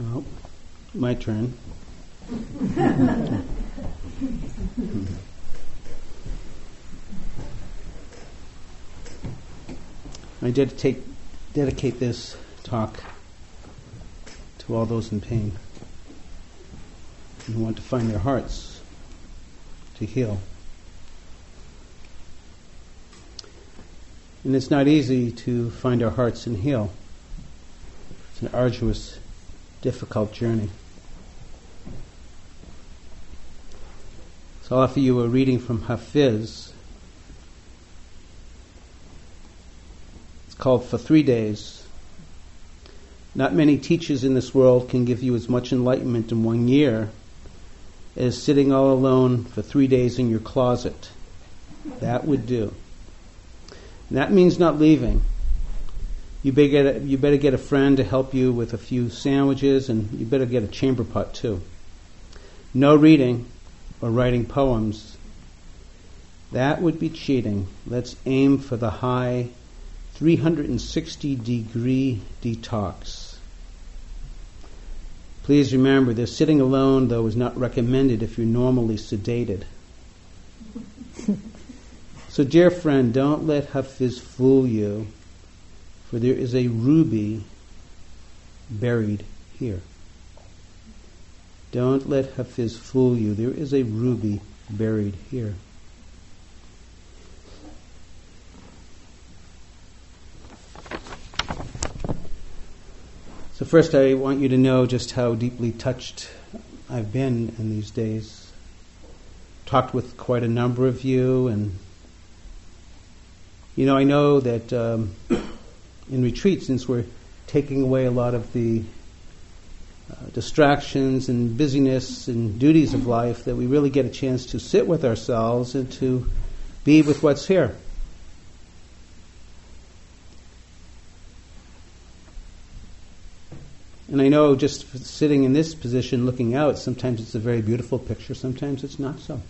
Oh, my turn. I dedicate, dedicate this talk to all those in pain who want to find their hearts to heal. And it's not easy to find our hearts and heal. It's an arduous, difficult journey. So I'll offer you a reading from Hafiz. It's called For Three Days. Not many teachers in this world can give you as much enlightenment in one year as sitting all alone for three days in your closet. That would do. And that means not leaving. You better, get a, you better get a friend to help you with a few sandwiches, and you better get a chamber pot too. No reading or writing poems. That would be cheating. Let's aim for the high 360 degree detox. Please remember that sitting alone, though, is not recommended if you're normally sedated. so, dear friend, don't let Hafiz fool you, for there is a ruby buried here. Don't let Hafiz fool you. There is a ruby buried here. So, first, I want you to know just how deeply touched I've been in these days. Talked with quite a number of you, and you know, I know that um, in retreat, since we're taking away a lot of the uh, distractions and busyness and duties of life, that we really get a chance to sit with ourselves and to be with what's here. And I know just sitting in this position looking out, sometimes it's a very beautiful picture, sometimes it's not so.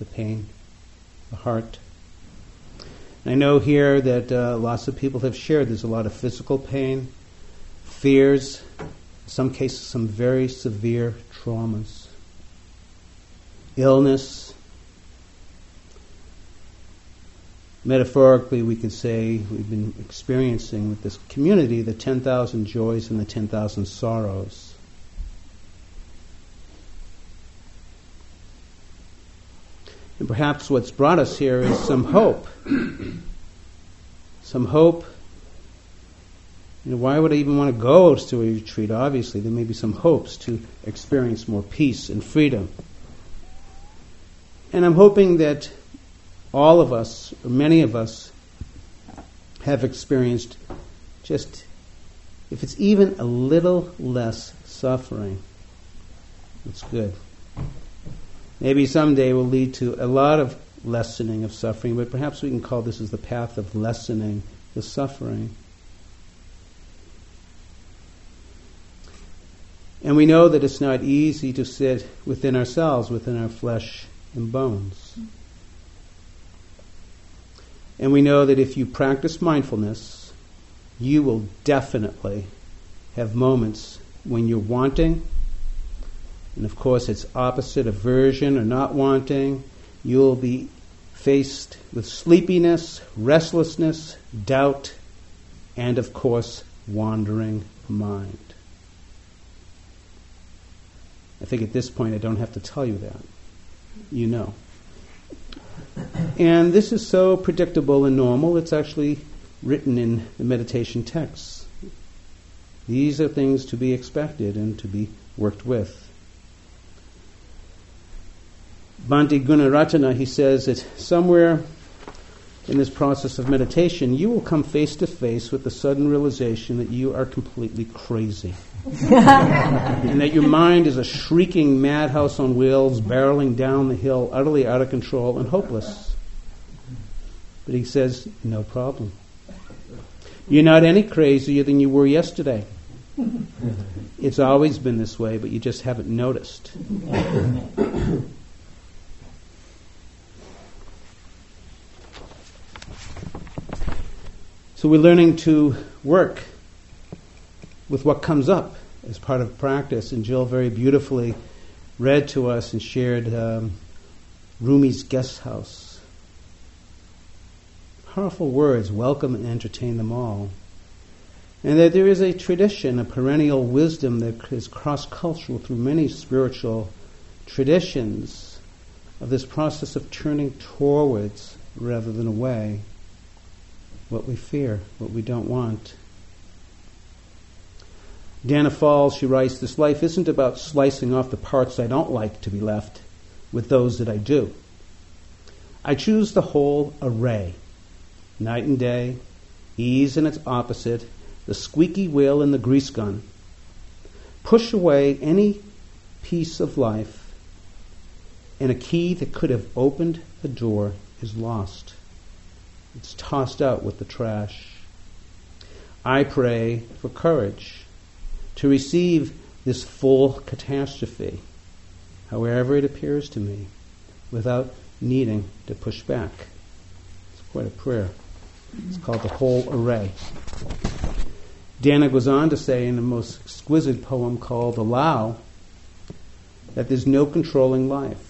The pain, the heart. I know here that uh, lots of people have shared there's a lot of physical pain, fears, in some cases, some very severe traumas, illness, metaphorically, we could say we've been experiencing with this community the 10,000 joys and the 10,000 sorrows. And perhaps what's brought us here is some hope. some hope. You know, why would I even want to go to a retreat? Obviously, there may be some hopes to experience more peace and freedom. And I'm hoping that all of us, or many of us, have experienced just, if it's even a little less suffering, it's good. Maybe someday will lead to a lot of lessening of suffering, but perhaps we can call this as the path of lessening the suffering. And we know that it's not easy to sit within ourselves, within our flesh and bones. And we know that if you practice mindfulness, you will definitely have moments when you're wanting. And of course, it's opposite aversion or not wanting. You'll be faced with sleepiness, restlessness, doubt, and of course, wandering mind. I think at this point I don't have to tell you that. You know. And this is so predictable and normal, it's actually written in the meditation texts. These are things to be expected and to be worked with. Bhante Gunaratana, he says that somewhere in this process of meditation, you will come face to face with the sudden realization that you are completely crazy. and that your mind is a shrieking madhouse on wheels, barreling down the hill, utterly out of control and hopeless. But he says, no problem. You're not any crazier than you were yesterday. It's always been this way, but you just haven't noticed. so we're learning to work with what comes up as part of practice. And Jill very beautifully read to us and shared um, Rumi's guest house. Powerful words, welcome and entertain them all. And that there is a tradition, a perennial wisdom that is cross cultural through many spiritual traditions of this process of turning towards rather than away what we fear, what we don't want. Danna Faulds, she writes, This life isn't about slicing off the parts I don't like to be left with those that I do. I choose the whole array night and day, ease and its opposite, the squeaky wheel and the grease gun. Push away any piece of life, and a key that could have opened the door is lost. It's tossed out with the trash. I pray for courage to receive this full catastrophe, however it appears to me, without needing to push back. It's quite a prayer. It's called the whole array. Danna goes on to say in a most exquisite poem called Allow that there's no controlling life.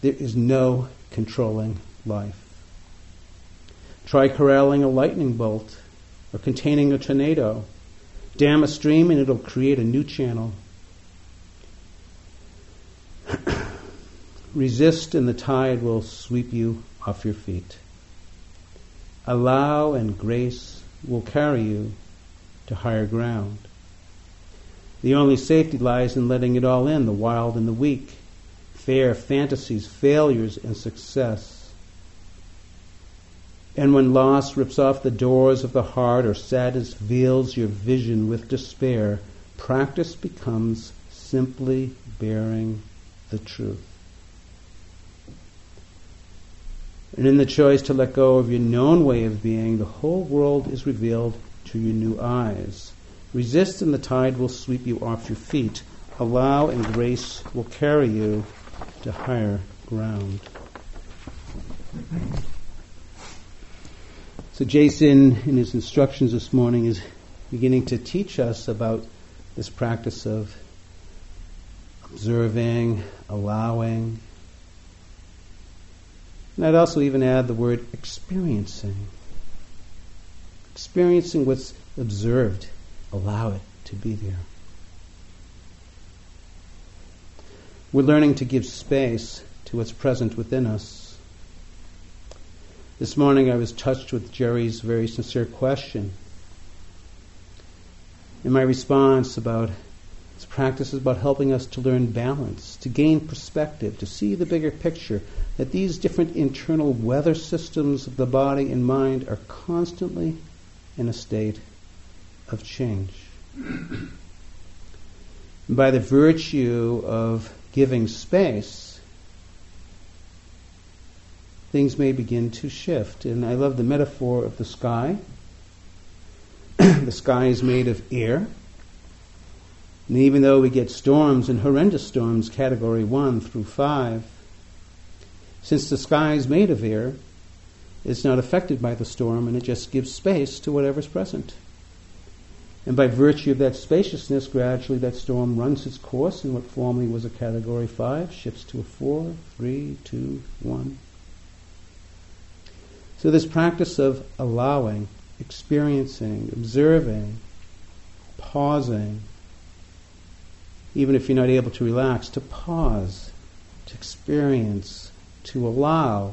There is no controlling life. Try corralling a lightning bolt or containing a tornado Dam a stream and it'll create a new channel. Resist and the tide will sweep you off your feet. Allow and grace will carry you to higher ground. The only safety lies in letting it all in the wild and the weak, fair fantasies, failures, and success. And when loss rips off the doors of the heart or sadness veils your vision with despair, practice becomes simply bearing the truth. And in the choice to let go of your known way of being, the whole world is revealed to your new eyes. Resist and the tide will sweep you off your feet. Allow and grace will carry you to higher ground. So, Jason, in his instructions this morning, is beginning to teach us about this practice of observing, allowing. And I'd also even add the word experiencing. Experiencing what's observed, allow it to be there. We're learning to give space to what's present within us this morning I was touched with Jerry's very sincere question. In my response about this practice is about helping us to learn balance, to gain perspective, to see the bigger picture, that these different internal weather systems of the body and mind are constantly in a state of change. by the virtue of giving space, things may begin to shift. And I love the metaphor of the sky. the sky is made of air. And even though we get storms and horrendous storms, category 1 through 5, since the sky is made of air, it's not affected by the storm and it just gives space to whatever's present. And by virtue of that spaciousness, gradually that storm runs its course and what formerly was a category 5, shifts to a 4, 3, 2, 1. So, this practice of allowing, experiencing, observing, pausing, even if you're not able to relax, to pause, to experience, to allow,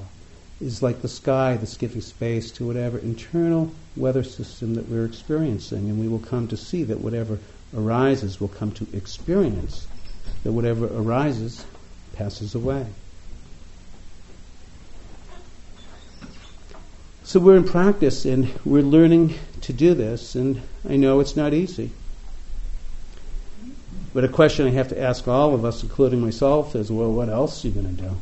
is like the sky that's giving space to whatever internal weather system that we're experiencing. And we will come to see that whatever arises will come to experience, that whatever arises passes away. So we're in practice and we're learning to do this, and I know it's not easy. But a question I have to ask all of us, including myself, is well, what else are you going to do?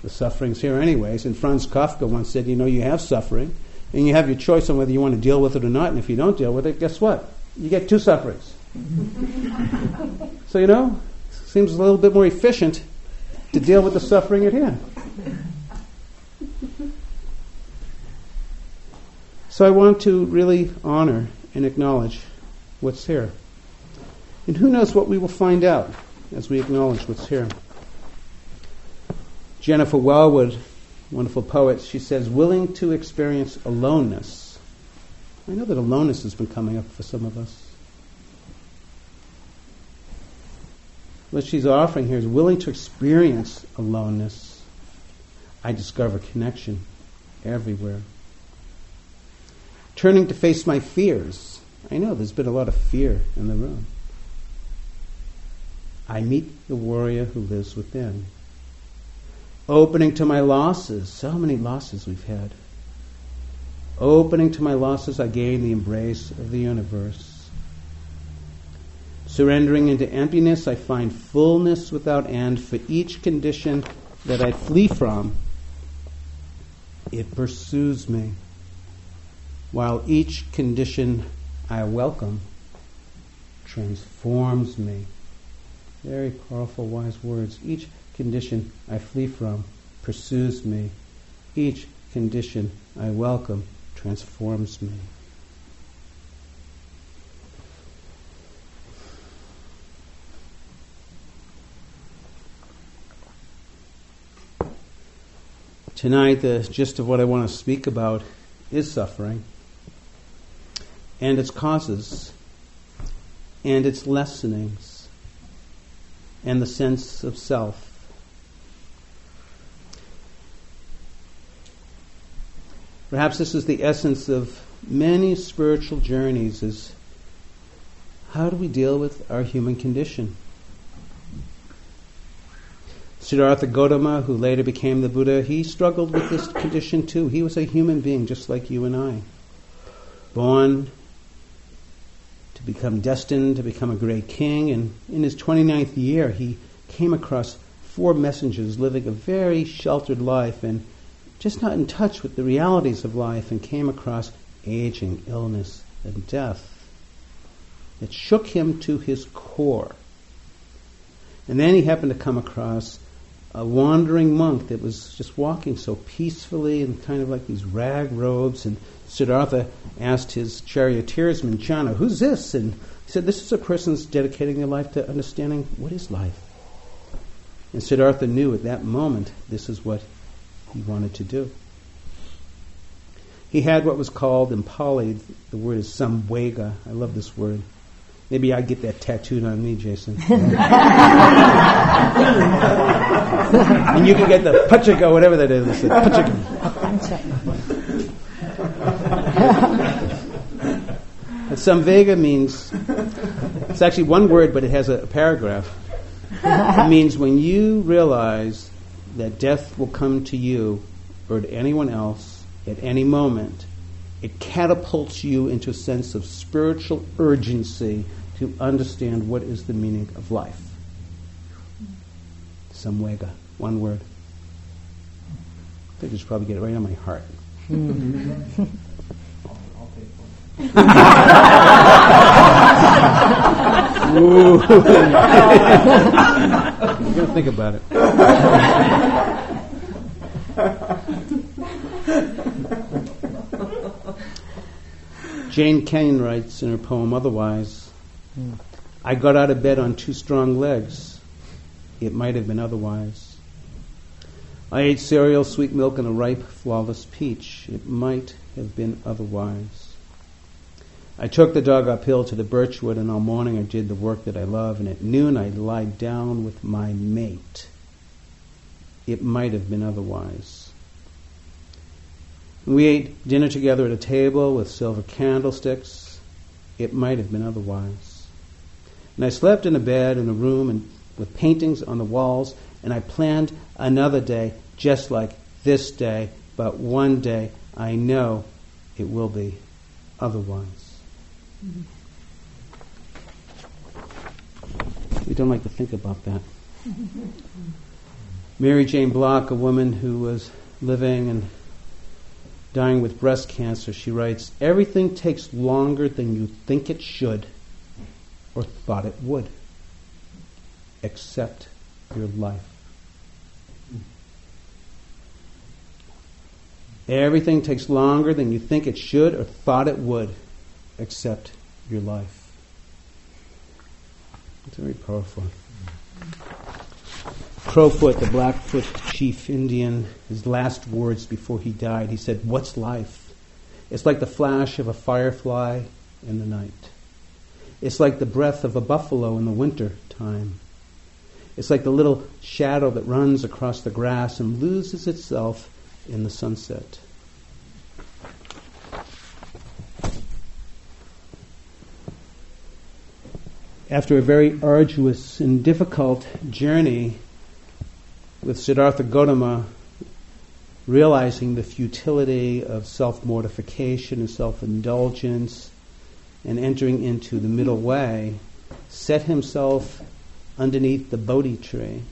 The suffering's here, anyways. And Franz Kafka once said, you know, you have suffering, and you have your choice on whether you want to deal with it or not, and if you don't deal with it, guess what? You get two sufferings. so, you know, it seems a little bit more efficient to deal with the suffering at hand. So I want to really honor and acknowledge what's here. And who knows what we will find out as we acknowledge what's here. Jennifer Welwood, wonderful poet, she says, willing to experience aloneness. I know that aloneness has been coming up for some of us. What she's offering here is willing to experience aloneness. I discover connection everywhere. Turning to face my fears. I know there's been a lot of fear in the room. I meet the warrior who lives within. Opening to my losses. So many losses we've had. Opening to my losses, I gain the embrace of the universe. Surrendering into emptiness, I find fullness without end for each condition that I flee from. It pursues me, while each condition I welcome transforms me. Very powerful, wise words. Each condition I flee from pursues me. Each condition I welcome transforms me. Tonight, the gist of what I want to speak about is suffering and its causes and its lessenings and the sense of self. Perhaps this is the essence of many spiritual journeys is how do we deal with our human condition? Siddhartha Gautama, who later became the Buddha, he struggled with this condition too. He was a human being just like you and I. Born to become destined to become a great king. And in his 29th year, he came across four messengers living a very sheltered life and just not in touch with the realities of life, and came across aging, illness, and death. It shook him to his core. And then he happened to come across a wandering monk that was just walking so peacefully in kind of like these rag robes and Siddhartha asked his charioteersman, Channa, who's this? And he said, This is a person dedicating their life to understanding what is life. And Siddhartha knew at that moment this is what he wanted to do. He had what was called in Pali, the word is samvega. I love this word. Maybe I get that tattooed on me, Jason. and you can get the pachika, whatever that is. Pachika. Samvega means, it's actually one word, but it has a paragraph. It means when you realize that death will come to you or to anyone else at any moment, it catapults you into a sense of spiritual urgency to understand what is the meaning of life. Samvega, one word. I think I should probably get it right on my heart. Ooh. you gotta think about it. Jane Kenyon writes in her poem Otherwise I got out of bed on two strong legs. It might have been otherwise. I ate cereal, sweet milk, and a ripe, flawless peach. It might have been otherwise. I took the dog uphill to the birchwood, and all morning I did the work that I love, and at noon I lied down with my mate. It might have been otherwise. We ate dinner together at a table with silver candlesticks. It might have been otherwise. And I slept in a bed in a room and with paintings on the walls, and I planned another day just like this day, but one day I know it will be otherwise. We don't like to think about that. Mary Jane Block, a woman who was living and dying with breast cancer, she writes Everything takes longer than you think it should or thought it would, except your life. Everything takes longer than you think it should or thought it would, accept your life. It's very powerful. Crowfoot, the Blackfoot chief Indian, his last words before he died, he said, What's life? It's like the flash of a firefly in the night. It's like the breath of a buffalo in the winter time. It's like the little shadow that runs across the grass and loses itself in the sunset. After a very arduous and difficult journey with Siddhartha Gautama, realizing the futility of self mortification and self indulgence, and entering into the middle way, set himself underneath the Bodhi tree.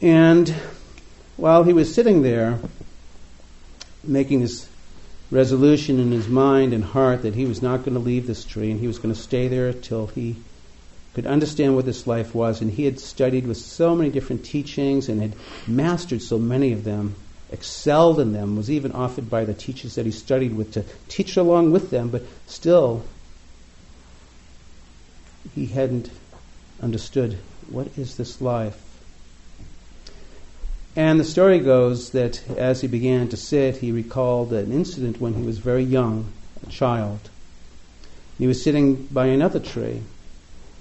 And while he was sitting there, making his resolution in his mind and heart that he was not going to leave this tree and he was going to stay there till he could understand what this life was. And he had studied with so many different teachings and had mastered so many of them, excelled in them, was even offered by the teachers that he studied with to teach along with them, but still he hadn't understood what is this life. And the story goes that as he began to sit, he recalled an incident when he was very young, a child. He was sitting by another tree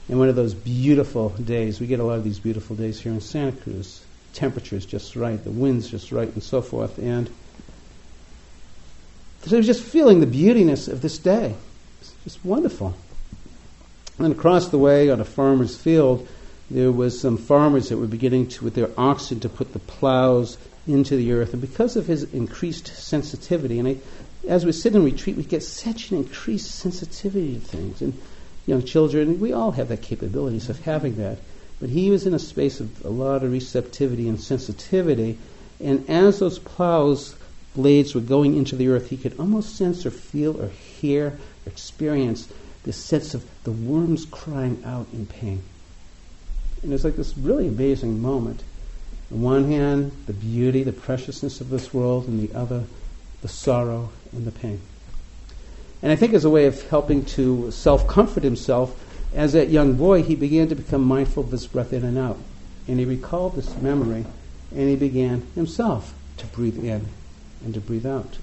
in one of those beautiful days. We get a lot of these beautiful days here in Santa Cruz. Temperature is just right, the wind's just right, and so forth. And so he was just feeling the beautiness of this day. It's just wonderful. And across the way on a farmer's field, there was some farmers that were beginning to, with their oxen, to put the plows into the earth. And because of his increased sensitivity, and I, as we sit in retreat, we get such an increased sensitivity to things. And young children, we all have that capabilities of having that. But he was in a space of a lot of receptivity and sensitivity. And as those plows blades were going into the earth, he could almost sense or feel or hear or experience the sense of the worms crying out in pain. And it's like this really amazing moment. On one hand, the beauty, the preciousness of this world, and the other, the sorrow and the pain. And I think as a way of helping to self comfort himself, as that young boy, he began to become mindful of his breath in and out. And he recalled this memory, and he began himself to breathe in and to breathe out.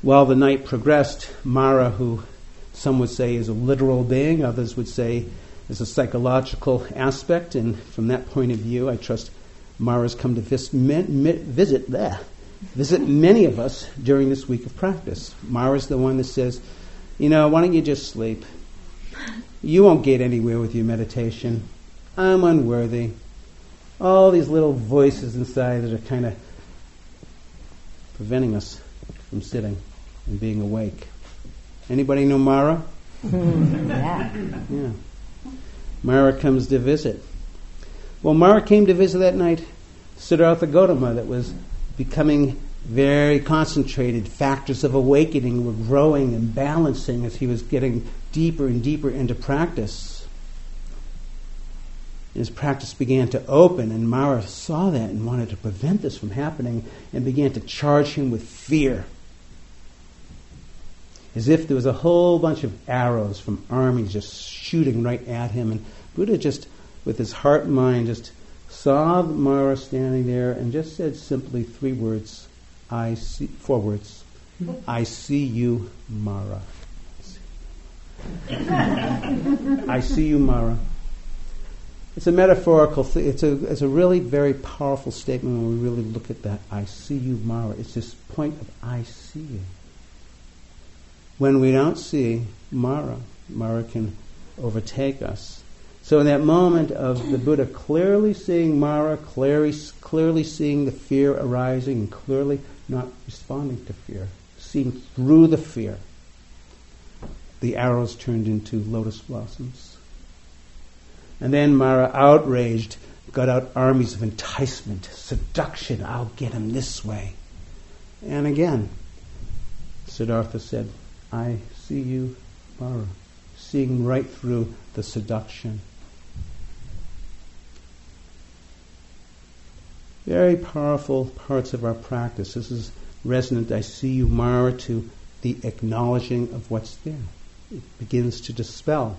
While the night progressed, Mara, who some would say is a literal being, others would say is a psychological aspect, and from that point of view, I trust Mara's come to vis- visit there, visit many of us during this week of practice. Mara's the one that says, you know, why don't you just sleep? You won't get anywhere with your meditation. I'm unworthy. All these little voices inside that are kind of preventing us from sitting and being awake. Anybody know Mara? Hmm. yeah. Yeah. Mara comes to visit. Well, Mara came to visit that night Siddhartha Gautama that was becoming very concentrated. Factors of awakening were growing and balancing as he was getting deeper and deeper into practice. His practice began to open, and Mara saw that and wanted to prevent this from happening and began to charge him with fear as if there was a whole bunch of arrows from armies just shooting right at him. And Buddha just, with his heart and mind, just saw Mara standing there and just said simply three words, I see, four words, I see you, Mara. I see you, Mara. It's a metaphorical thing. It's a, it's a really very powerful statement when we really look at that. I see you, Mara. It's this point of I see you when we don't see Mara, Mara can overtake us. So in that moment of the Buddha clearly seeing Mara, clearly, clearly seeing the fear arising, and clearly not responding to fear, seeing through the fear, the arrows turned into lotus blossoms. And then Mara, outraged, got out armies of enticement, seduction. I'll get him this way. And again, Siddhartha said, I see you, Mara, seeing right through the seduction. very powerful parts of our practice. This is resonant, I see you, Mara, to the acknowledging of what's there. It begins to dispel.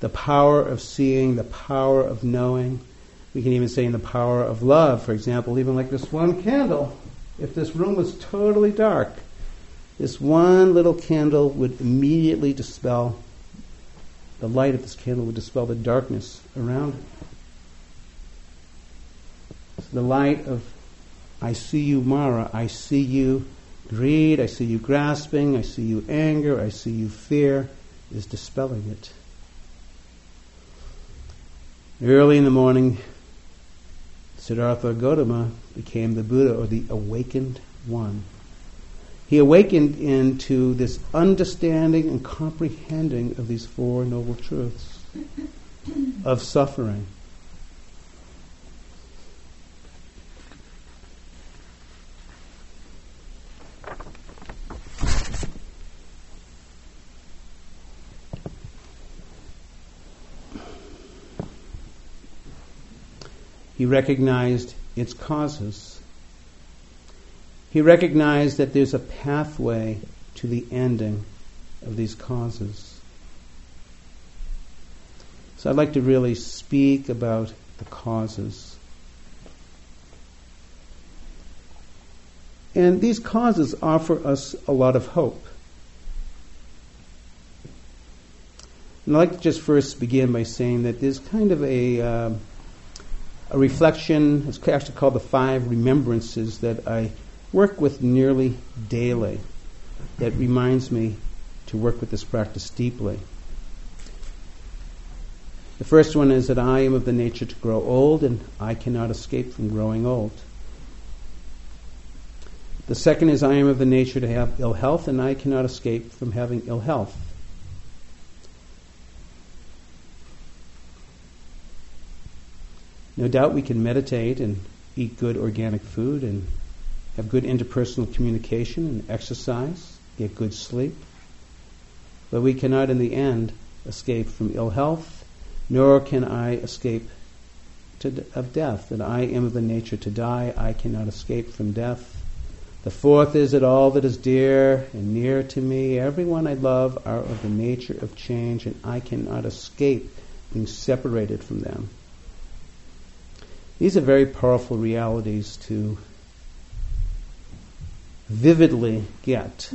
The power of seeing, the power of knowing. We can even say in the power of love, for example, even like this one candle. If this room was totally dark, this one little candle would immediately dispel, the light of this candle would dispel the darkness around it. So the light of I see you, Mara, I see you greed, I see you grasping, I see you anger, I see you fear, is dispelling it. Early in the morning, Siddhartha Gautama became the Buddha or the awakened one. He awakened into this understanding and comprehending of these Four Noble Truths of suffering. He recognized its causes. He recognized that there's a pathway to the ending of these causes. So I'd like to really speak about the causes. And these causes offer us a lot of hope. And I'd like to just first begin by saying that there's kind of a. Uh, a reflection, it's actually called the Five Remembrances, that I work with nearly daily that reminds me to work with this practice deeply. The first one is that I am of the nature to grow old and I cannot escape from growing old. The second is I am of the nature to have ill health and I cannot escape from having ill health. No doubt we can meditate and eat good organic food and have good interpersonal communication and exercise, get good sleep. But we cannot, in the end, escape from ill health, nor can I escape to, of death. That I am of the nature to die, I cannot escape from death. The fourth is that all that is dear and near to me, everyone I love, are of the nature of change, and I cannot escape being separated from them. These are very powerful realities to vividly get.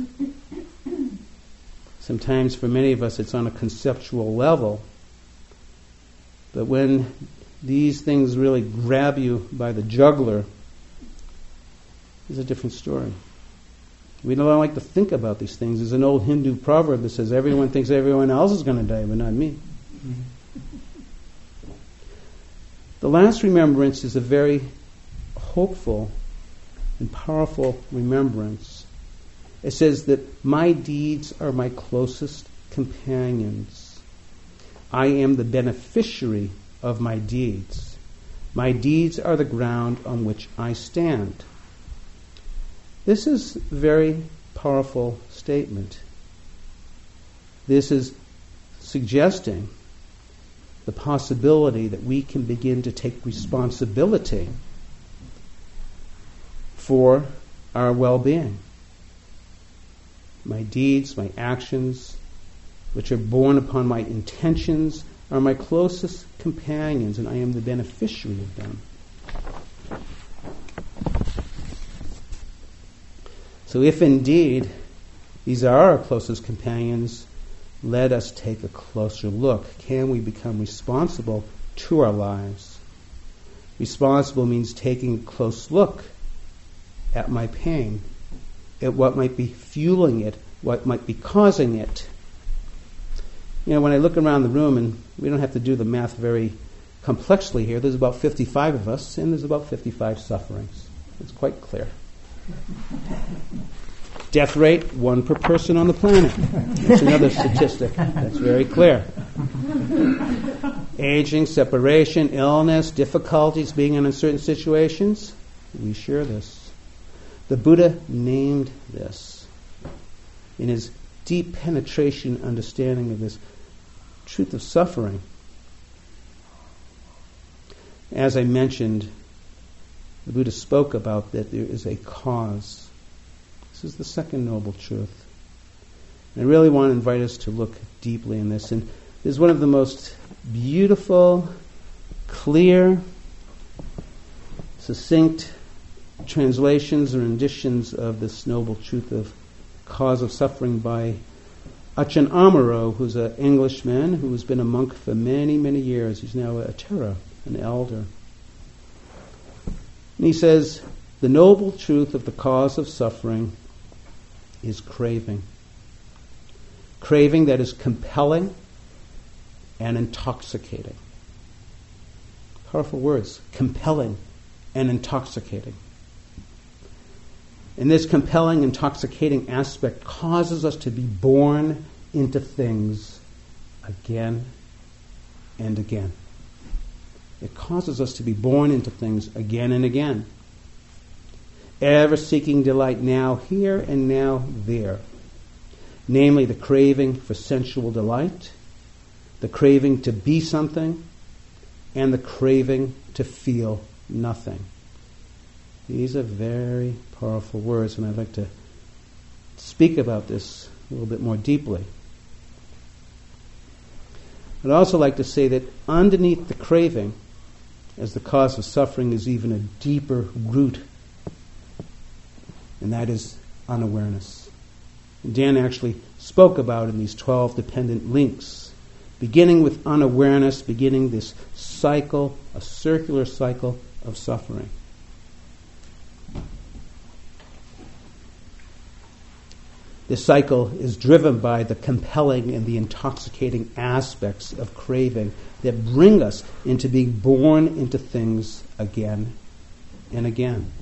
Sometimes for many of us it's on a conceptual level. But when these things really grab you by the jugular, it's a different story. We don't like to think about these things. There's an old Hindu proverb that says everyone thinks everyone else is going to die, but not me. Mm-hmm. The last remembrance is a very hopeful and powerful remembrance. It says that my deeds are my closest companions. I am the beneficiary of my deeds. My deeds are the ground on which I stand. This is a very powerful statement. This is suggesting the possibility that we can begin to take responsibility for our well being. My deeds, my actions, which are born upon my intentions, are my closest companions, and I am the beneficiary of them. So, if indeed these are our closest companions, let us take a closer look. Can we become responsible to our lives? Responsible means taking a close look at my pain, at what might be fueling it, what might be causing it. You know, when I look around the room, and we don't have to do the math very complexly here, there's about 55 of us, and there's about 55 sufferings. It's quite clear. Death rate, one per person on the planet. That's another statistic. That's very clear. Aging, separation, illness, difficulties being in uncertain situations, we share this. The Buddha named this in his deep penetration understanding of this truth of suffering. As I mentioned, the Buddha spoke about that there is a cause. This is the second noble truth. And I really want to invite us to look deeply in this. And this is one of the most beautiful, clear, succinct translations or renditions of this noble truth of cause of suffering by Ajahn Amaro, who's an Englishman who has been a monk for many, many years. He's now a Thera, an elder. And he says, the noble truth of the cause of suffering is craving. Craving that is compelling and intoxicating. Powerful words compelling and intoxicating. And this compelling, intoxicating aspect causes us to be born into things again and again. It causes us to be born into things again and again. Ever seeking delight now here and now there. Namely, the craving for sensual delight, the craving to be something, and the craving to feel nothing. These are very powerful words, and I'd like to speak about this a little bit more deeply. I'd also like to say that underneath the craving as the cause of suffering is even a deeper root, and that is unawareness. Dan actually spoke about in these 12 dependent links, beginning with unawareness, beginning this cycle, a circular cycle of suffering. This cycle is driven by the compelling and the intoxicating aspects of craving that bring us into being born into things again and again.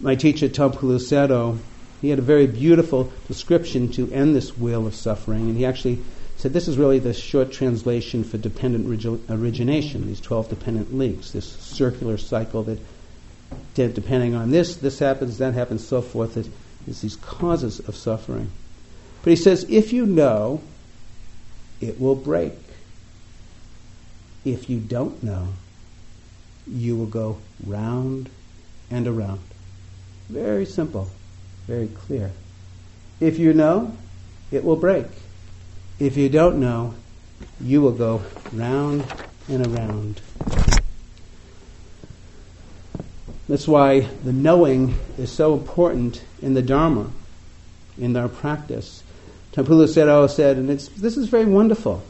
My teacher, Taungpulu Sayadaw, he had a very beautiful description to end this wheel of suffering, and he actually said this is really the short translation for dependent origination, these 12 dependent links, this circular cycle that depending on this, this happens, that happens, so forth. It is these causes of suffering. But he says, if you know, it will break. If you don't know, you will go round and around. Very simple, very clear. If you know, it will break. If you don't know, you will go round and around. That's why the knowing is so important in the Dharma, in our practice. Taungpulu Sayadaw oh, said, and this is very wonderful.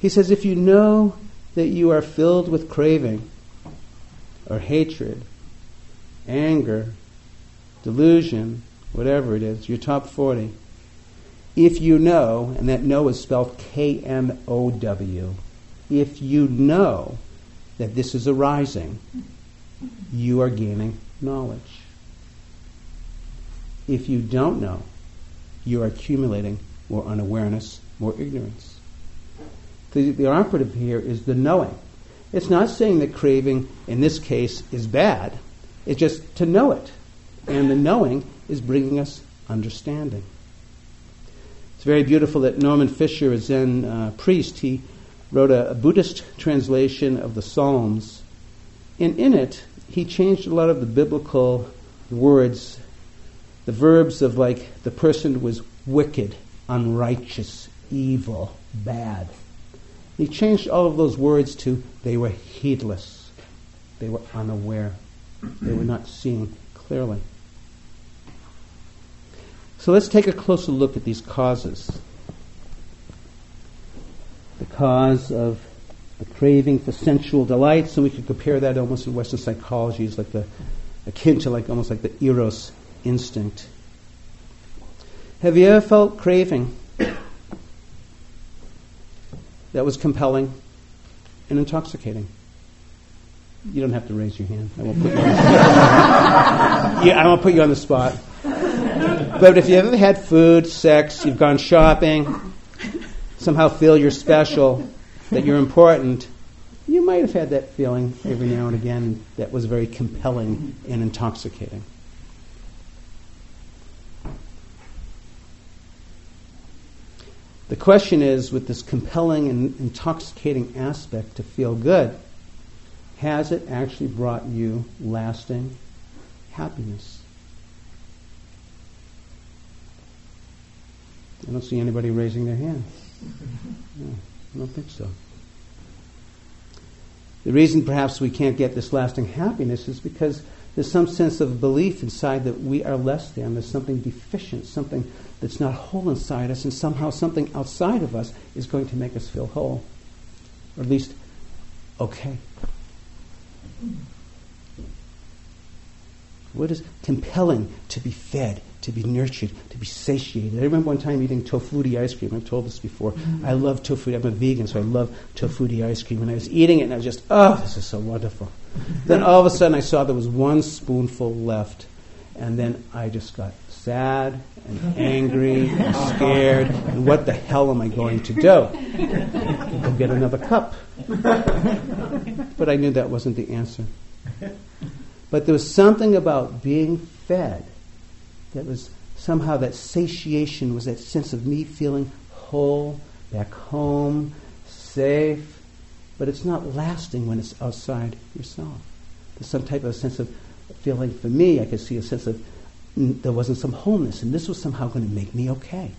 He says, if you know that you are filled with craving, or hatred, anger, delusion, whatever it is, your top 40, if you know, and that know is spelled K M O W, if you know that this is arising, you are gaining knowledge. If you don't know, you are accumulating more unawareness, more ignorance. The, the operative here is the knowing. It's not saying that craving, in this case, is bad. It's just to know it. And the knowing is bringing us understanding. It's very beautiful that Norman Fischer, a Zen uh, priest, he wrote a, a Buddhist translation of the Psalms. And in it, he changed a lot of the biblical words, the verbs of like the person was wicked, unrighteous, evil, bad. He changed all of those words to they were heedless, they were unaware, they were not seeing clearly. So let's take a closer look at these causes. The cause of the craving for sensual delights, and we could compare that almost in Western psychology as like the akin to like almost like the eros instinct. Have you ever felt craving that was compelling and intoxicating? You don't have to raise your hand. I won't put you on the spot. yeah, I won't put you on the spot. But if you ever had food, sex, you've gone shopping, somehow feel you're special, that you're important, you might have had that feeling every now and again that was very compelling and intoxicating. The question is with this compelling and intoxicating aspect to feel good, has it actually brought you lasting happiness? I don't see anybody raising their hand. I don't think so. The reason perhaps we can't get this lasting happiness is because there's some sense of belief inside that we are less than. There's something deficient, something that's not whole inside us, and somehow something outside of us is going to make us feel whole. Or at least okay. What is compelling to be fed, to be nurtured, to be satiated? I remember one time eating tofutti ice cream. I've told this before. Mm-hmm. I love tofu. I'm a vegan, so I love tofutti ice cream. And I was eating it, and I was just, oh, this is so wonderful. then all of a sudden, I saw there was one spoonful left, and then I just got sad and angry and scared. And what the hell am I going to do? Go get another cup. but I knew that wasn't the answer. But there was something about being fed that was somehow that satiation was that sense of me feeling whole, back home, safe. But it's not lasting when it's outside yourself. There's some type of sense of feeling for me, I could see a sense of there wasn't some wholeness, and this was somehow going to make me okay.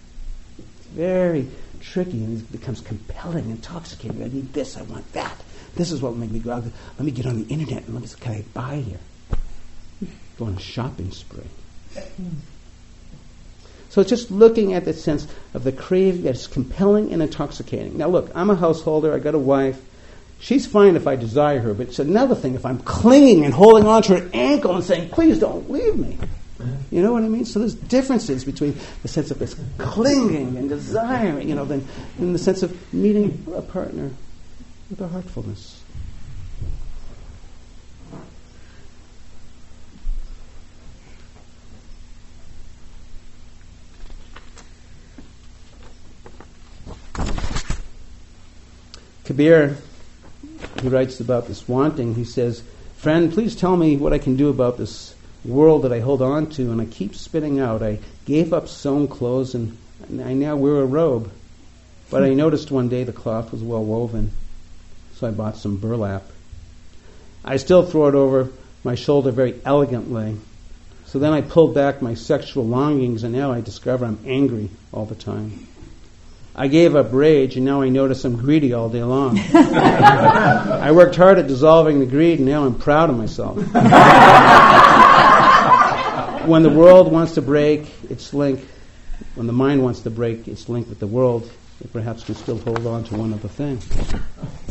It's very tricky, and it becomes compelling, intoxicating. I need this, I want that. This is what will make me go out. Let me get on the internet and let me see, can I buy here? Go on a shopping spree. So it's just looking at the sense of the craving that's compelling and intoxicating. Now look, I'm a householder, I got a wife. She's fine if I desire her, but it's another thing if I'm clinging and holding on to her ankle and saying, please don't leave me. You know what I mean? So there's differences between the sense of this clinging and desiring, you know, than, than the sense of meeting a partner with a heartfulness. Kabir, who writes about this wanting, he says, Friend, please tell me what I can do about this world that I hold on to and I keep spinning out. I gave up sewn clothes and I now wear a robe. But I noticed one day the cloth was well woven, so I bought some burlap. I still throw it over my shoulder very elegantly. So then I pulled back my sexual longings and now I discover I'm angry all the time. I gave up rage, and now I notice I'm greedy all day long. I worked hard at dissolving the greed, and now I'm proud of myself. when the world wants to break its link, when the mind wants to break its link with the world, it perhaps can still hold on to one other thing.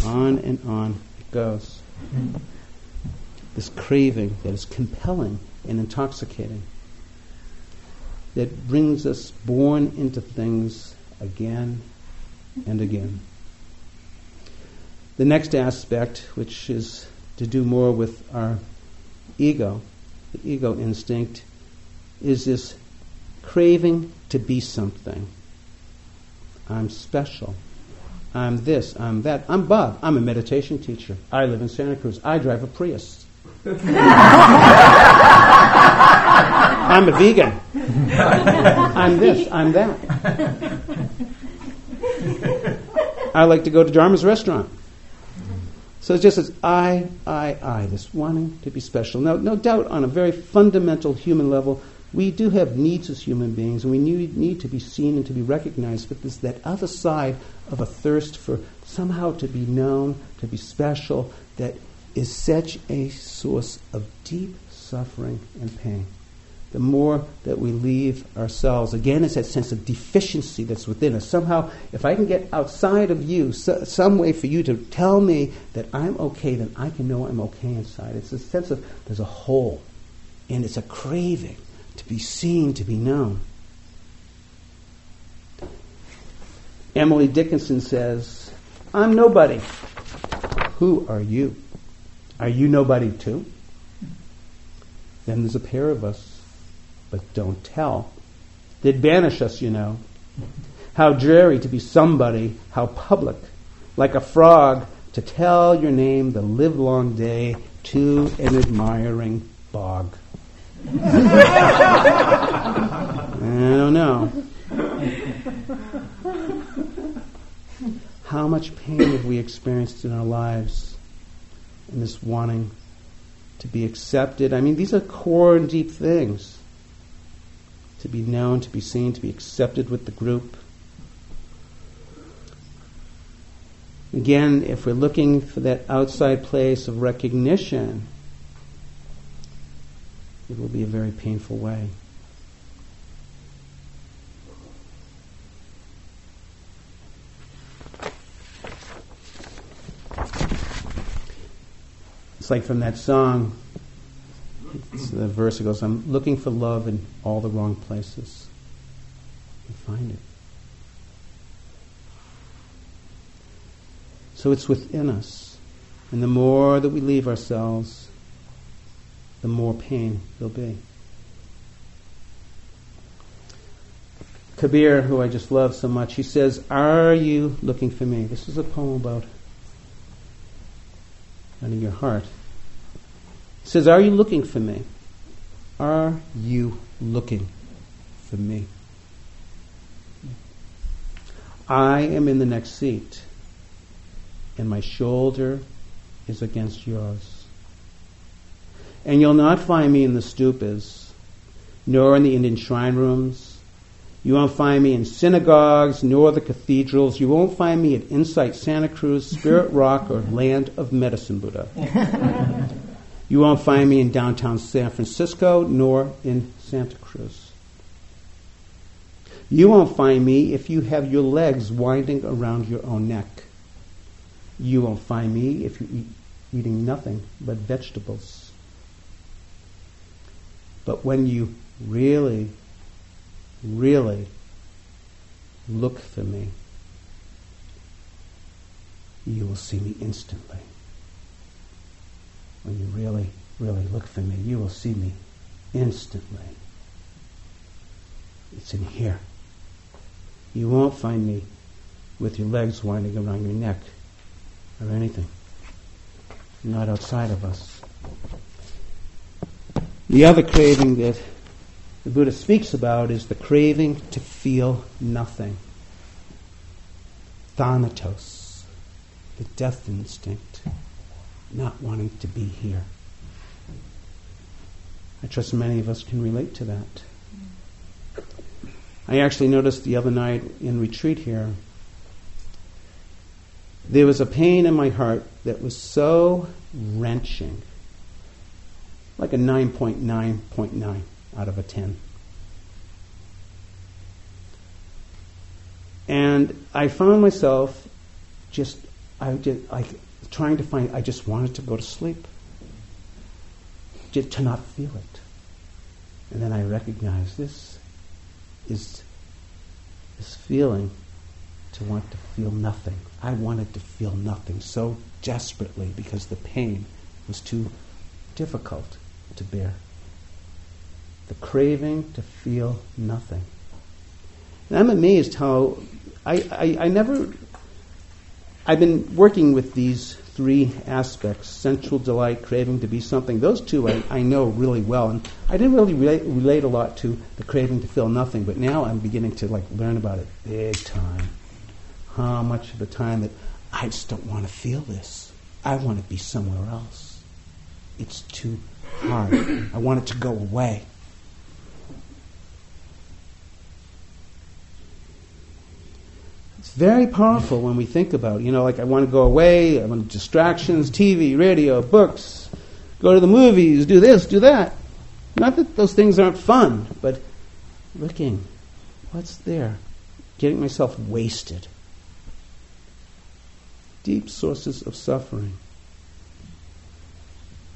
On and on it goes. This craving that is compelling and intoxicating, that brings us born into things again and again. The next aspect, which is to do more with our ego, the ego instinct, is this craving to be something. I'm special. I'm this, I'm that. I'm Bob. I'm a meditation teacher. I live in Santa Cruz. I drive a Prius. I'm a vegan. I'm this, I'm that. I like to go to Jarma's restaurant. So it's just this I, I, I, this wanting to be special. Now, no doubt on a very fundamental human level, we do have needs as human beings, and we need, need to be seen and to be recognized. But there's that other side of a thirst for somehow to be known, to be special, that is such a source of deep suffering and pain the more that we leave ourselves. Again, it's that sense of deficiency that's within us. Somehow, if I can get outside of you, so, some way for you to tell me that I'm okay, then I can know I'm okay inside. It's a sense of there's a hole, and it's a craving to be seen, to be known. Emily Dickinson says, I'm nobody. Who are you? Are you nobody too? Then there's a pair of us but don't tell. They'd banish us, you know. How dreary to be somebody, how public. Like a frog, to tell your name the livelong day to an admiring bog. I don't know. How much pain have we experienced in our lives? in this wanting to be accepted. I mean, these are core and deep things. To be known, to be seen, to be accepted with the group. Again, if we're looking for that outside place of recognition, it will be a very painful way. It's like from that song, it's the verse that goes, I'm looking for love in all the wrong places. And find it. So it's within us. And the more that we leave ourselves, the more pain there'll be. Kabir, who I just love so much, he says, Are you looking for me? This is a poem about and in your heart. Says, Are you looking for me? Are you looking for me? I am in the next seat, and my shoulder is against yours. And you'll not find me in the stupas, nor in the Indian shrine rooms, you won't find me in synagogues nor the cathedrals. You won't find me at Insight Santa Cruz, Spirit Rock, or Land of Medicine Buddha. you won't find me in downtown San Francisco nor in Santa Cruz. You won't find me if you have your legs winding around your own neck. You won't find me if you're eat, eating nothing but vegetables. But when you really really look for me, you will see me instantly. When you really, really look for me, you will see me instantly. It's in here. You won't find me with your legs winding around your neck or anything. Not outside of us. The other craving that the Buddha speaks about is the craving to feel nothing. Thanatos, the death instinct, not wanting to be here. I trust many of us can relate to that. I actually noticed the other night in retreat here, there was a pain in my heart that was so wrenching, like a 9.9.9 out of a 10. And I found myself just, I did, I, trying to find, I just wanted to go to sleep, to not feel it. And then I recognized this is this feeling to want to feel nothing. I wanted to feel nothing so desperately because the pain was too difficult to bear the craving to feel nothing. And I'm amazed how I, I, I never, I've been working with these three aspects sensual delight, craving to be something. Those two I, I know really well. And I didn't really relate, relate a lot to the craving to feel nothing, but now I'm beginning to like learn about it big time. How much of the time that I just don't want to feel this. I want to be somewhere else. It's too hard. I want it to go away. Very powerful when we think about it. You know, like I want to go away, I want distractions, TV, radio, books, go to the movies, do this, do that. Not that those things aren't fun, but looking, what's there? Getting myself wasted. Deep sources of suffering.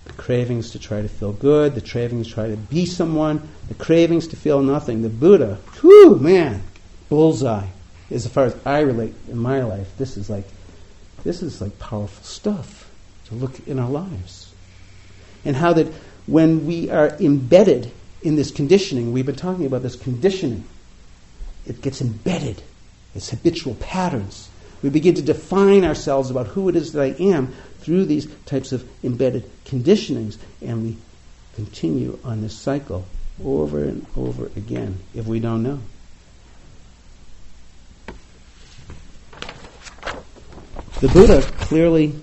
The cravings to try to feel good, the cravings to try to be someone, the cravings to feel nothing. The Buddha, whew, man, bullseye as far as I relate in my life, this is like this is like powerful stuff to look in our lives. And how that when we are embedded in this conditioning, we've been talking about this conditioning, it gets embedded. It's habitual patterns. We begin to define ourselves about who it is that I am through these types of embedded conditionings, and we continue on this cycle over and over again if we don't know. The Buddha clearly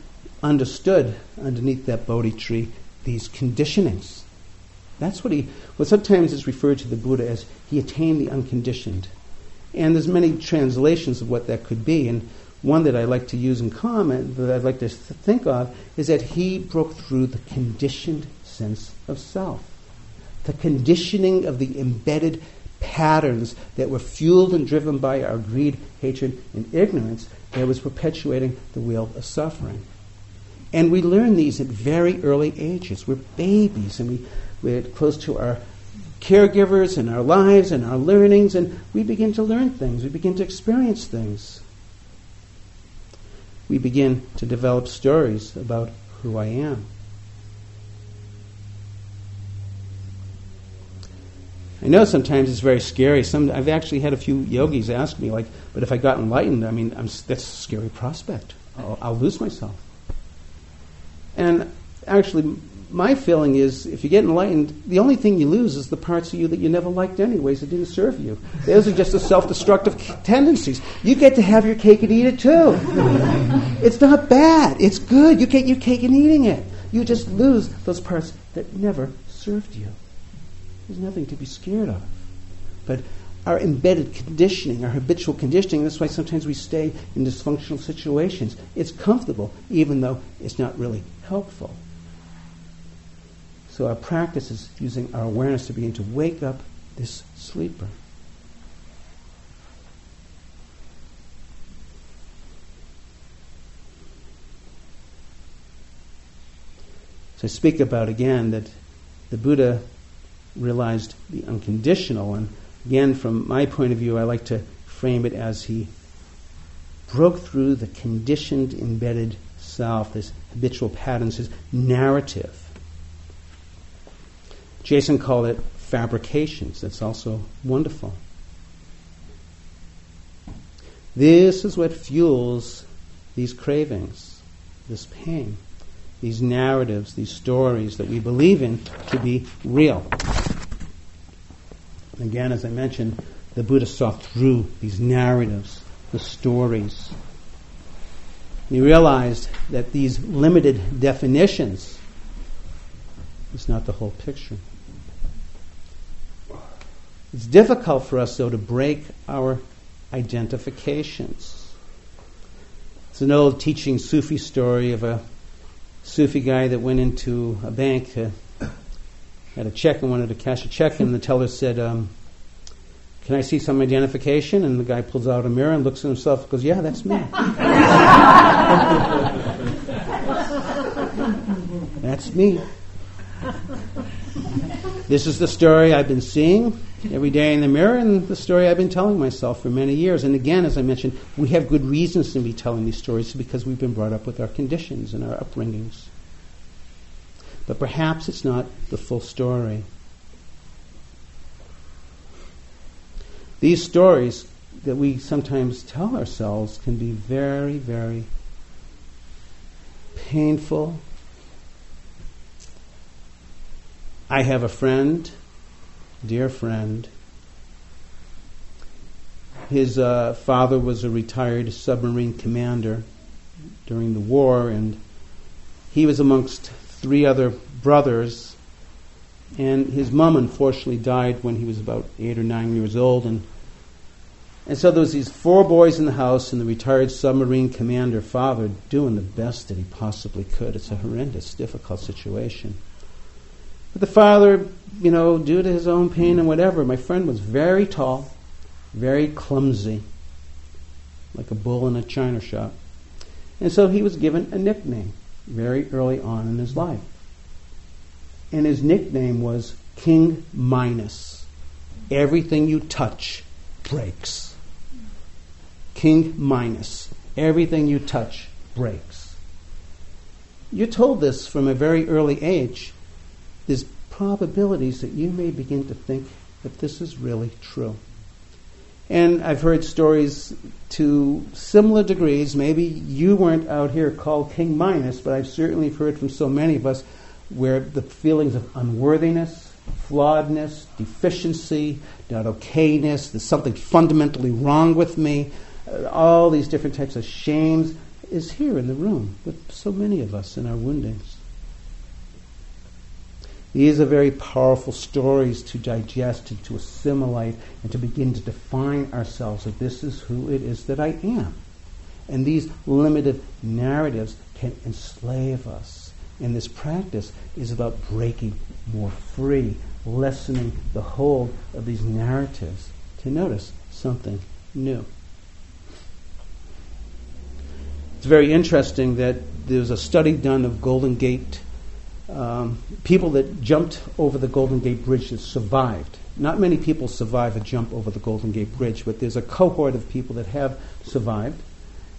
understood underneath that Bodhi tree these conditionings. That's what he, what sometimes is referred to the Buddha as he attained the unconditioned. And there's many translations of what that could be. And one that I like to use in comment, that I'd like to think of, is that he broke through the conditioned sense of self. The conditioning of the embedded patterns that were fueled and driven by our greed, hatred, and ignorance that was perpetuating the wheel of suffering. And we learn these at very early ages. We're babies and we, we're close to our caregivers and our lives and our learnings, and we begin to learn things. We begin to experience things. We begin to develop stories about who I am. I know sometimes it's very scary. Some I've actually had a few yogis ask me, like, "But if I got enlightened, I mean, I'm, that's a scary prospect. I'll, I'll lose myself." And actually, my feeling is if you get enlightened, the only thing you lose is the parts of you that you never liked anyways that didn't serve you. Those are just the self destructive tendencies. You get to have your cake and eat it too. it's not bad, it's good. You get your cake and eating it. You just lose those parts that never served you. There's nothing to be scared of. But our embedded conditioning, our habitual conditioning, that's why sometimes we stay in dysfunctional situations. It's comfortable, even though it's not really helpful. So our practice is using our awareness to begin to wake up this sleeper. So I speak about again that the Buddha realized the unconditional. And again, from my point of view, I like to frame it as he broke through the conditioned, embedded self, this habitual patterns, his narrative. Jason called it fabrications. That's also wonderful. This is what fuels these cravings, this pain, these narratives, these stories that we believe in to be real. Again, as I mentioned, the Buddha saw through these narratives, the stories. He realized that these limited definitions is not the whole picture. It's difficult for us, though, to break our identifications. It's an old teaching Sufi story of a Sufi guy that went into a bank, uh, had a check and wanted to cash a check, and the teller said, um, Can I see some identification? And the guy pulls out a mirror and looks at himself and goes, Yeah, that's me. that's me. This is the story I've been seeing every day in the mirror and the story I've been telling myself for many years. And again, as I mentioned, we have good reasons to be telling these stories because we've been brought up with our conditions and our upbringings. But perhaps it's not the full story. These stories that we sometimes tell ourselves can be very, very painful. I have a friend dear friend. His uh, father was a retired submarine commander during the war, and he was amongst three other brothers. And his mom unfortunately died when he was about eight or nine years old, and and so there was these four boys in the house, and the retired submarine commander father doing the best that he possibly could. It's a horrendous, difficult situation. But the father, you know, due to his own pain and whatever, my friend was very tall, very clumsy, like a bull in a china shop. And so he was given a nickname very early on in his life. And his nickname was King Midas. Everything you touch breaks. King Midas. Everything you touch breaks. You're told this from a very early age there's probabilities that you may begin to think that this is really true. And I've heard stories to similar degrees. Maybe you weren't out here called King Midas, but I've certainly heard from so many of us where the feelings of unworthiness, flawedness, deficiency, not okayness, there's something fundamentally wrong with me, uh, all these different types of shames. is here in the room with so many of us in our woundings. These are very powerful stories to digest and to assimilate and to begin to define ourselves that this is who it is that I am. And these limited narratives can enslave us. And this practice is about breaking more free, lessening the hold of these narratives to notice something new. It's very interesting that there's a study done of Golden Gate um, people that jumped over the Golden Gate Bridge that survived. Not many people survive a jump over the Golden Gate Bridge, but there's a cohort of people that have survived.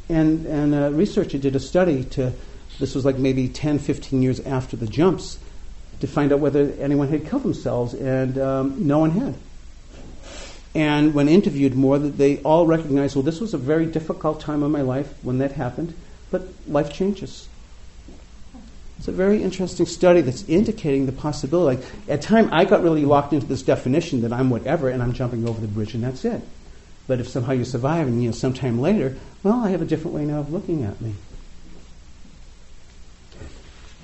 And, and a researcher did a study to, this was like maybe 10, 15 years after the jumps, to find out whether anyone had killed themselves, and um, no one had. And when interviewed more, they all recognized, well, this was a very difficult time in my life when that happened, but life changes. It's a very interesting study that's indicating the possibility. Like, at time, I got really locked into this definition that I'm whatever and I'm jumping over the bridge and that's it. But if somehow you survive and you know sometime later, well, I have a different way now of looking at me.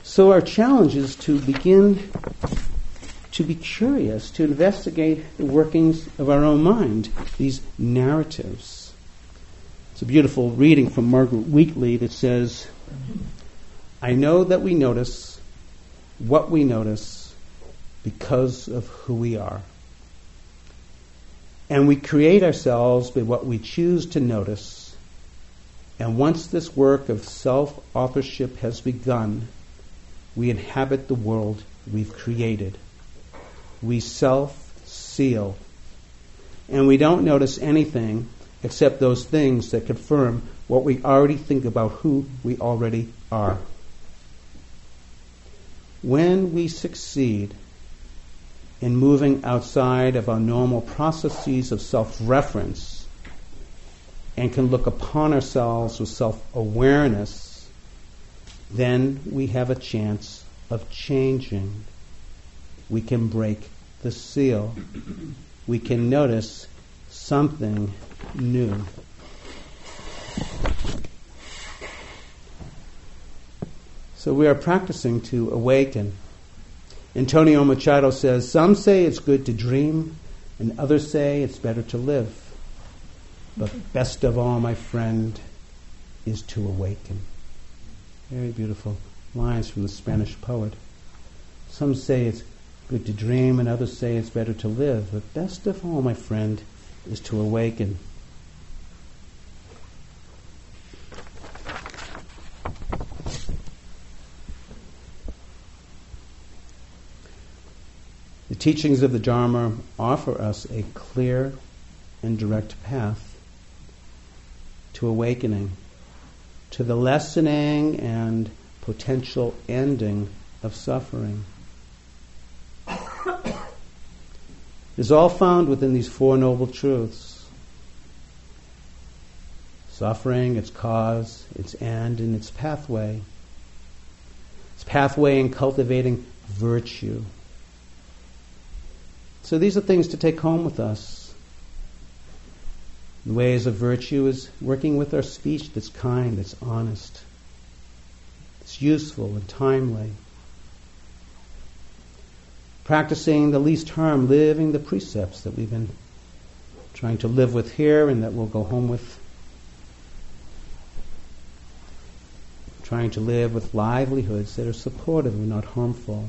So our challenge is to begin to be curious, to investigate the workings of our own mind, these narratives. It's a beautiful reading from Margaret Wheatley that says, I know that we notice what we notice because of who we are. And we create ourselves by what we choose to notice. And once this work of self authorship has begun, we inhabit the world we've created. We self seal. And we don't notice anything except those things that confirm what we already think about who we already are when we succeed in moving outside of our normal processes of self reference and can look upon ourselves with self awareness, then we have a chance of changing. We can break the seal. We can notice something new. So we are practicing to awaken. Antonio Machado says, Some say it's good to dream, and others say it's better to live. But best of all, my friend, is to awaken. Very beautiful lines from the Spanish poet. Some say it's good to dream, and others say it's better to live. But best of all, my friend, is to awaken. Teachings of the Dharma offer us a clear and direct path to awakening, to the lessening and potential ending of suffering. is all found within these Four Noble Truths. Suffering, its cause, its end, and its pathway. Its pathway in cultivating virtue. So these are things to take home with us. The ways of virtue is working with our speech that's kind, that's honest, that's useful and timely. Practicing the least harm, living the precepts that we've been trying to live with here and that we'll go home with. Trying to live with livelihoods that are supportive and not harmful.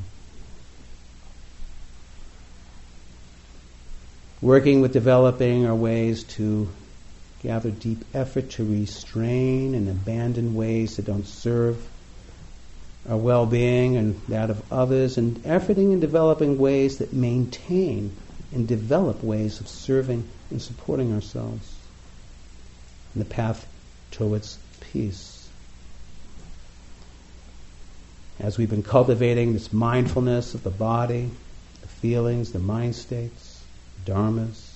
Working with developing our ways to gather deep effort to restrain and abandon ways that don't serve our well being and that of others, and efforting and developing ways that maintain and develop ways of serving and supporting ourselves in the path towards peace. As we've been cultivating this mindfulness of the body, the feelings, the mind states, dharmas.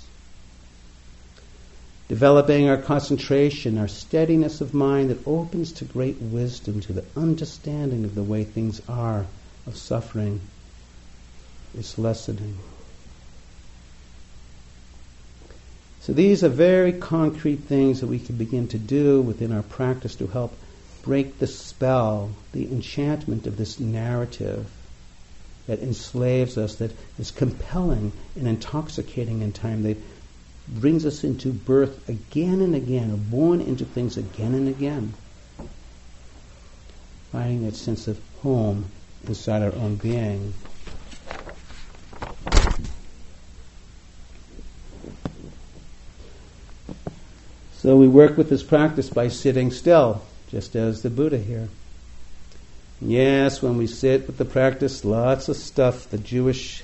Developing our concentration, our steadiness of mind that opens to great wisdom, to the understanding of the way things are, of suffering, is lessening. So these are very concrete things that we can begin to do within our practice to help break the spell, the enchantment of this narrative that enslaves us, that is compelling and intoxicating in time, that brings us into birth again and again, or born into things again and again. Finding that sense of home inside our own being. So we work with this practice by sitting still, just as the Buddha here. Yes, when we sit with the practice, lots of stuff. The Jewish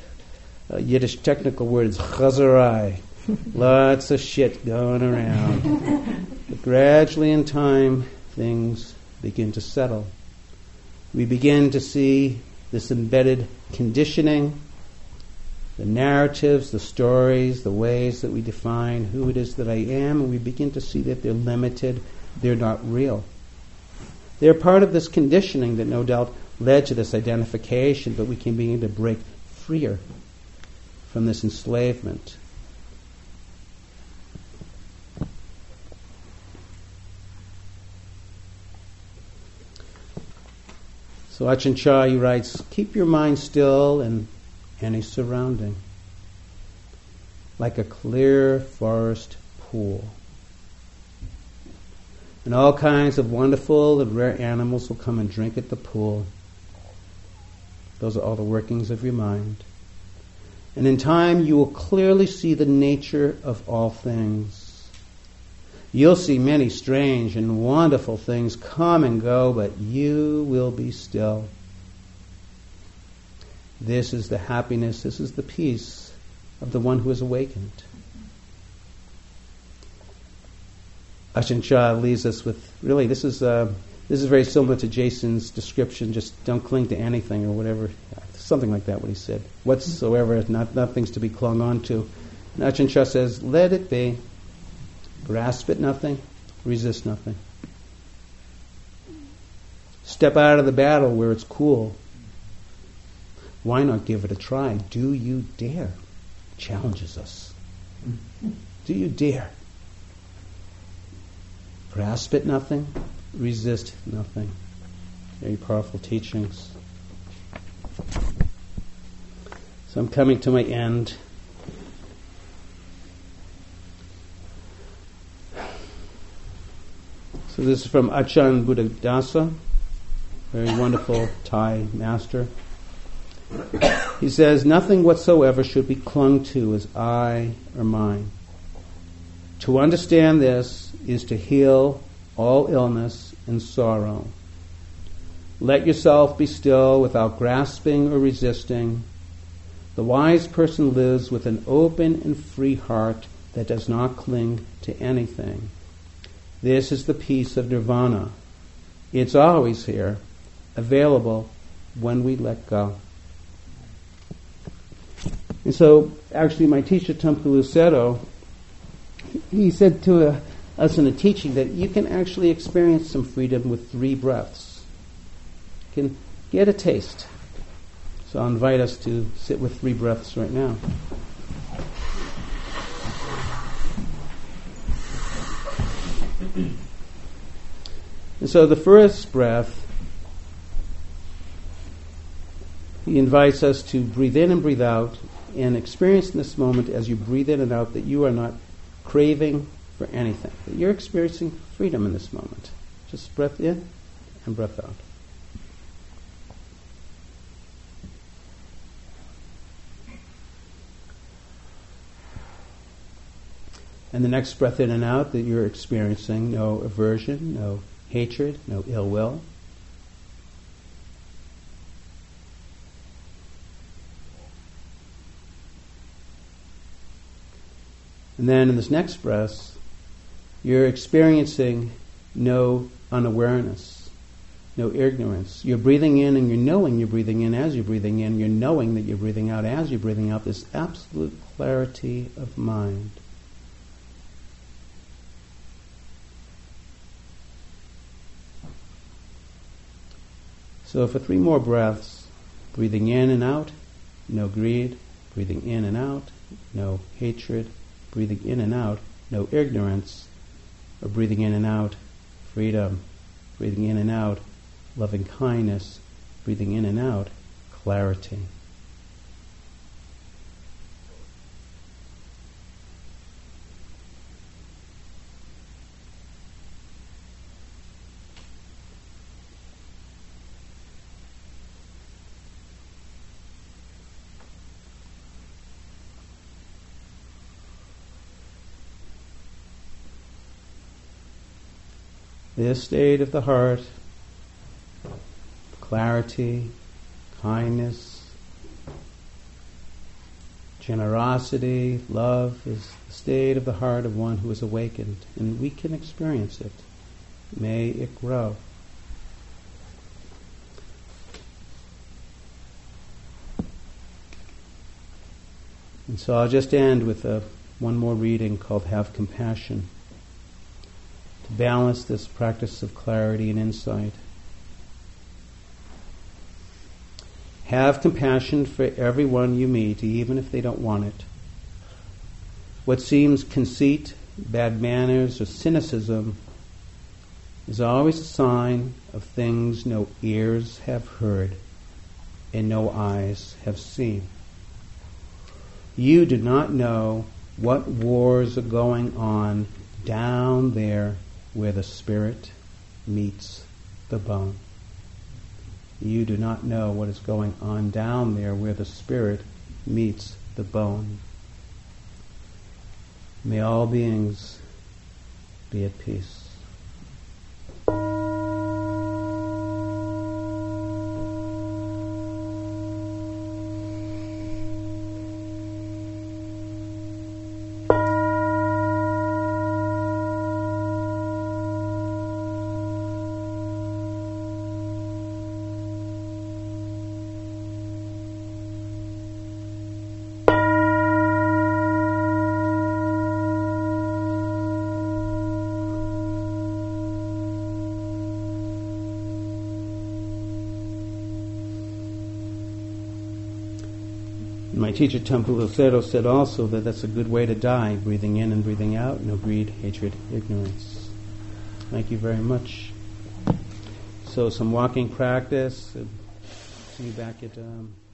uh, Yiddish technical word is chazarai. lots of shit going around. but gradually in time, things begin to settle. We begin to see this embedded conditioning the narratives, the stories, the ways that we define who it is that I am, and we begin to see that they're limited, they're not real. They're part of this conditioning that no doubt led to this identification, but we can begin to break freer from this enslavement. So Chah, he writes, keep your mind still in any surrounding, like a clear forest pool. And all kinds of wonderful and rare animals will come and drink at the pool. Those are all the workings of your mind. And in time, you will clearly see the nature of all things. You'll see many strange and wonderful things come and go, but you will be still. This is the happiness, this is the peace of the one who is awakened. Ajahn Chah leaves us with really this is uh, this is very similar to Jason's description. Just don't cling to anything or whatever, something like that. What he said, whatsoever, not nothing's to be clung on to. Ajahn Chah says, let it be. Grasp at nothing, resist nothing. Step out of the battle where it's cool. Why not give it a try? Do you dare? Challenges us. Do you dare? Grasp at nothing, resist nothing. Very powerful teachings. So I'm coming to my end. So this is from Ajahn Buddhadasa, very wonderful Thai master. He says, Nothing whatsoever should be clung to as I or mine. To understand this is to heal all illness and sorrow. Let yourself be still without grasping or resisting. The wise person lives with an open and free heart that does not cling to anything. This is the peace of nirvana. It's always here, available when we let go. And so, actually, my teacher, Taungpulu Sayadaw, he said to us in a teaching that you can actually experience some freedom with three breaths. You can get a taste. So I'll invite us to sit with three breaths right now. And so the first breath, he invites us to breathe in and breathe out and experience in this moment as you breathe in and out that you are not craving for anything, that you're experiencing freedom in this moment. Just breath in and breath out. And the next breath in and out that you're experiencing no aversion, no hatred, no ill will. And then in this next breath, you're experiencing no unawareness, no ignorance. You're breathing in and you're knowing you're breathing in as you're breathing in. You're knowing that you're breathing out as you're breathing out. This absolute clarity of mind. So for three more breaths, breathing in and out, no greed, breathing in and out, no hatred, breathing in and out, no ignorance, or breathing in and out, freedom, breathing in and out, loving kindness, breathing in and out, clarity. This state of the heart, clarity, kindness, generosity, love is the state of the heart of one who is awakened, and we can experience it. May it grow. And so I'll just end with a, one more reading called Have Compassion balance this practice of clarity and insight. Have compassion for everyone you meet, even if they don't want it. What seems conceit, bad manners, or cynicism is always a sign of things no ears have heard and no eyes have seen. You do not know what wars are going on down there where the spirit meets the bone. You do not know what is going on down there where the spirit meets the bone. May all beings be at peace. my teacher Taungpulu Sayadaw said also that that's a good way to die, breathing in and breathing out, no greed, hatred, ignorance. Thank you very much. So some walking practice. See you back at um, 9 o'clock.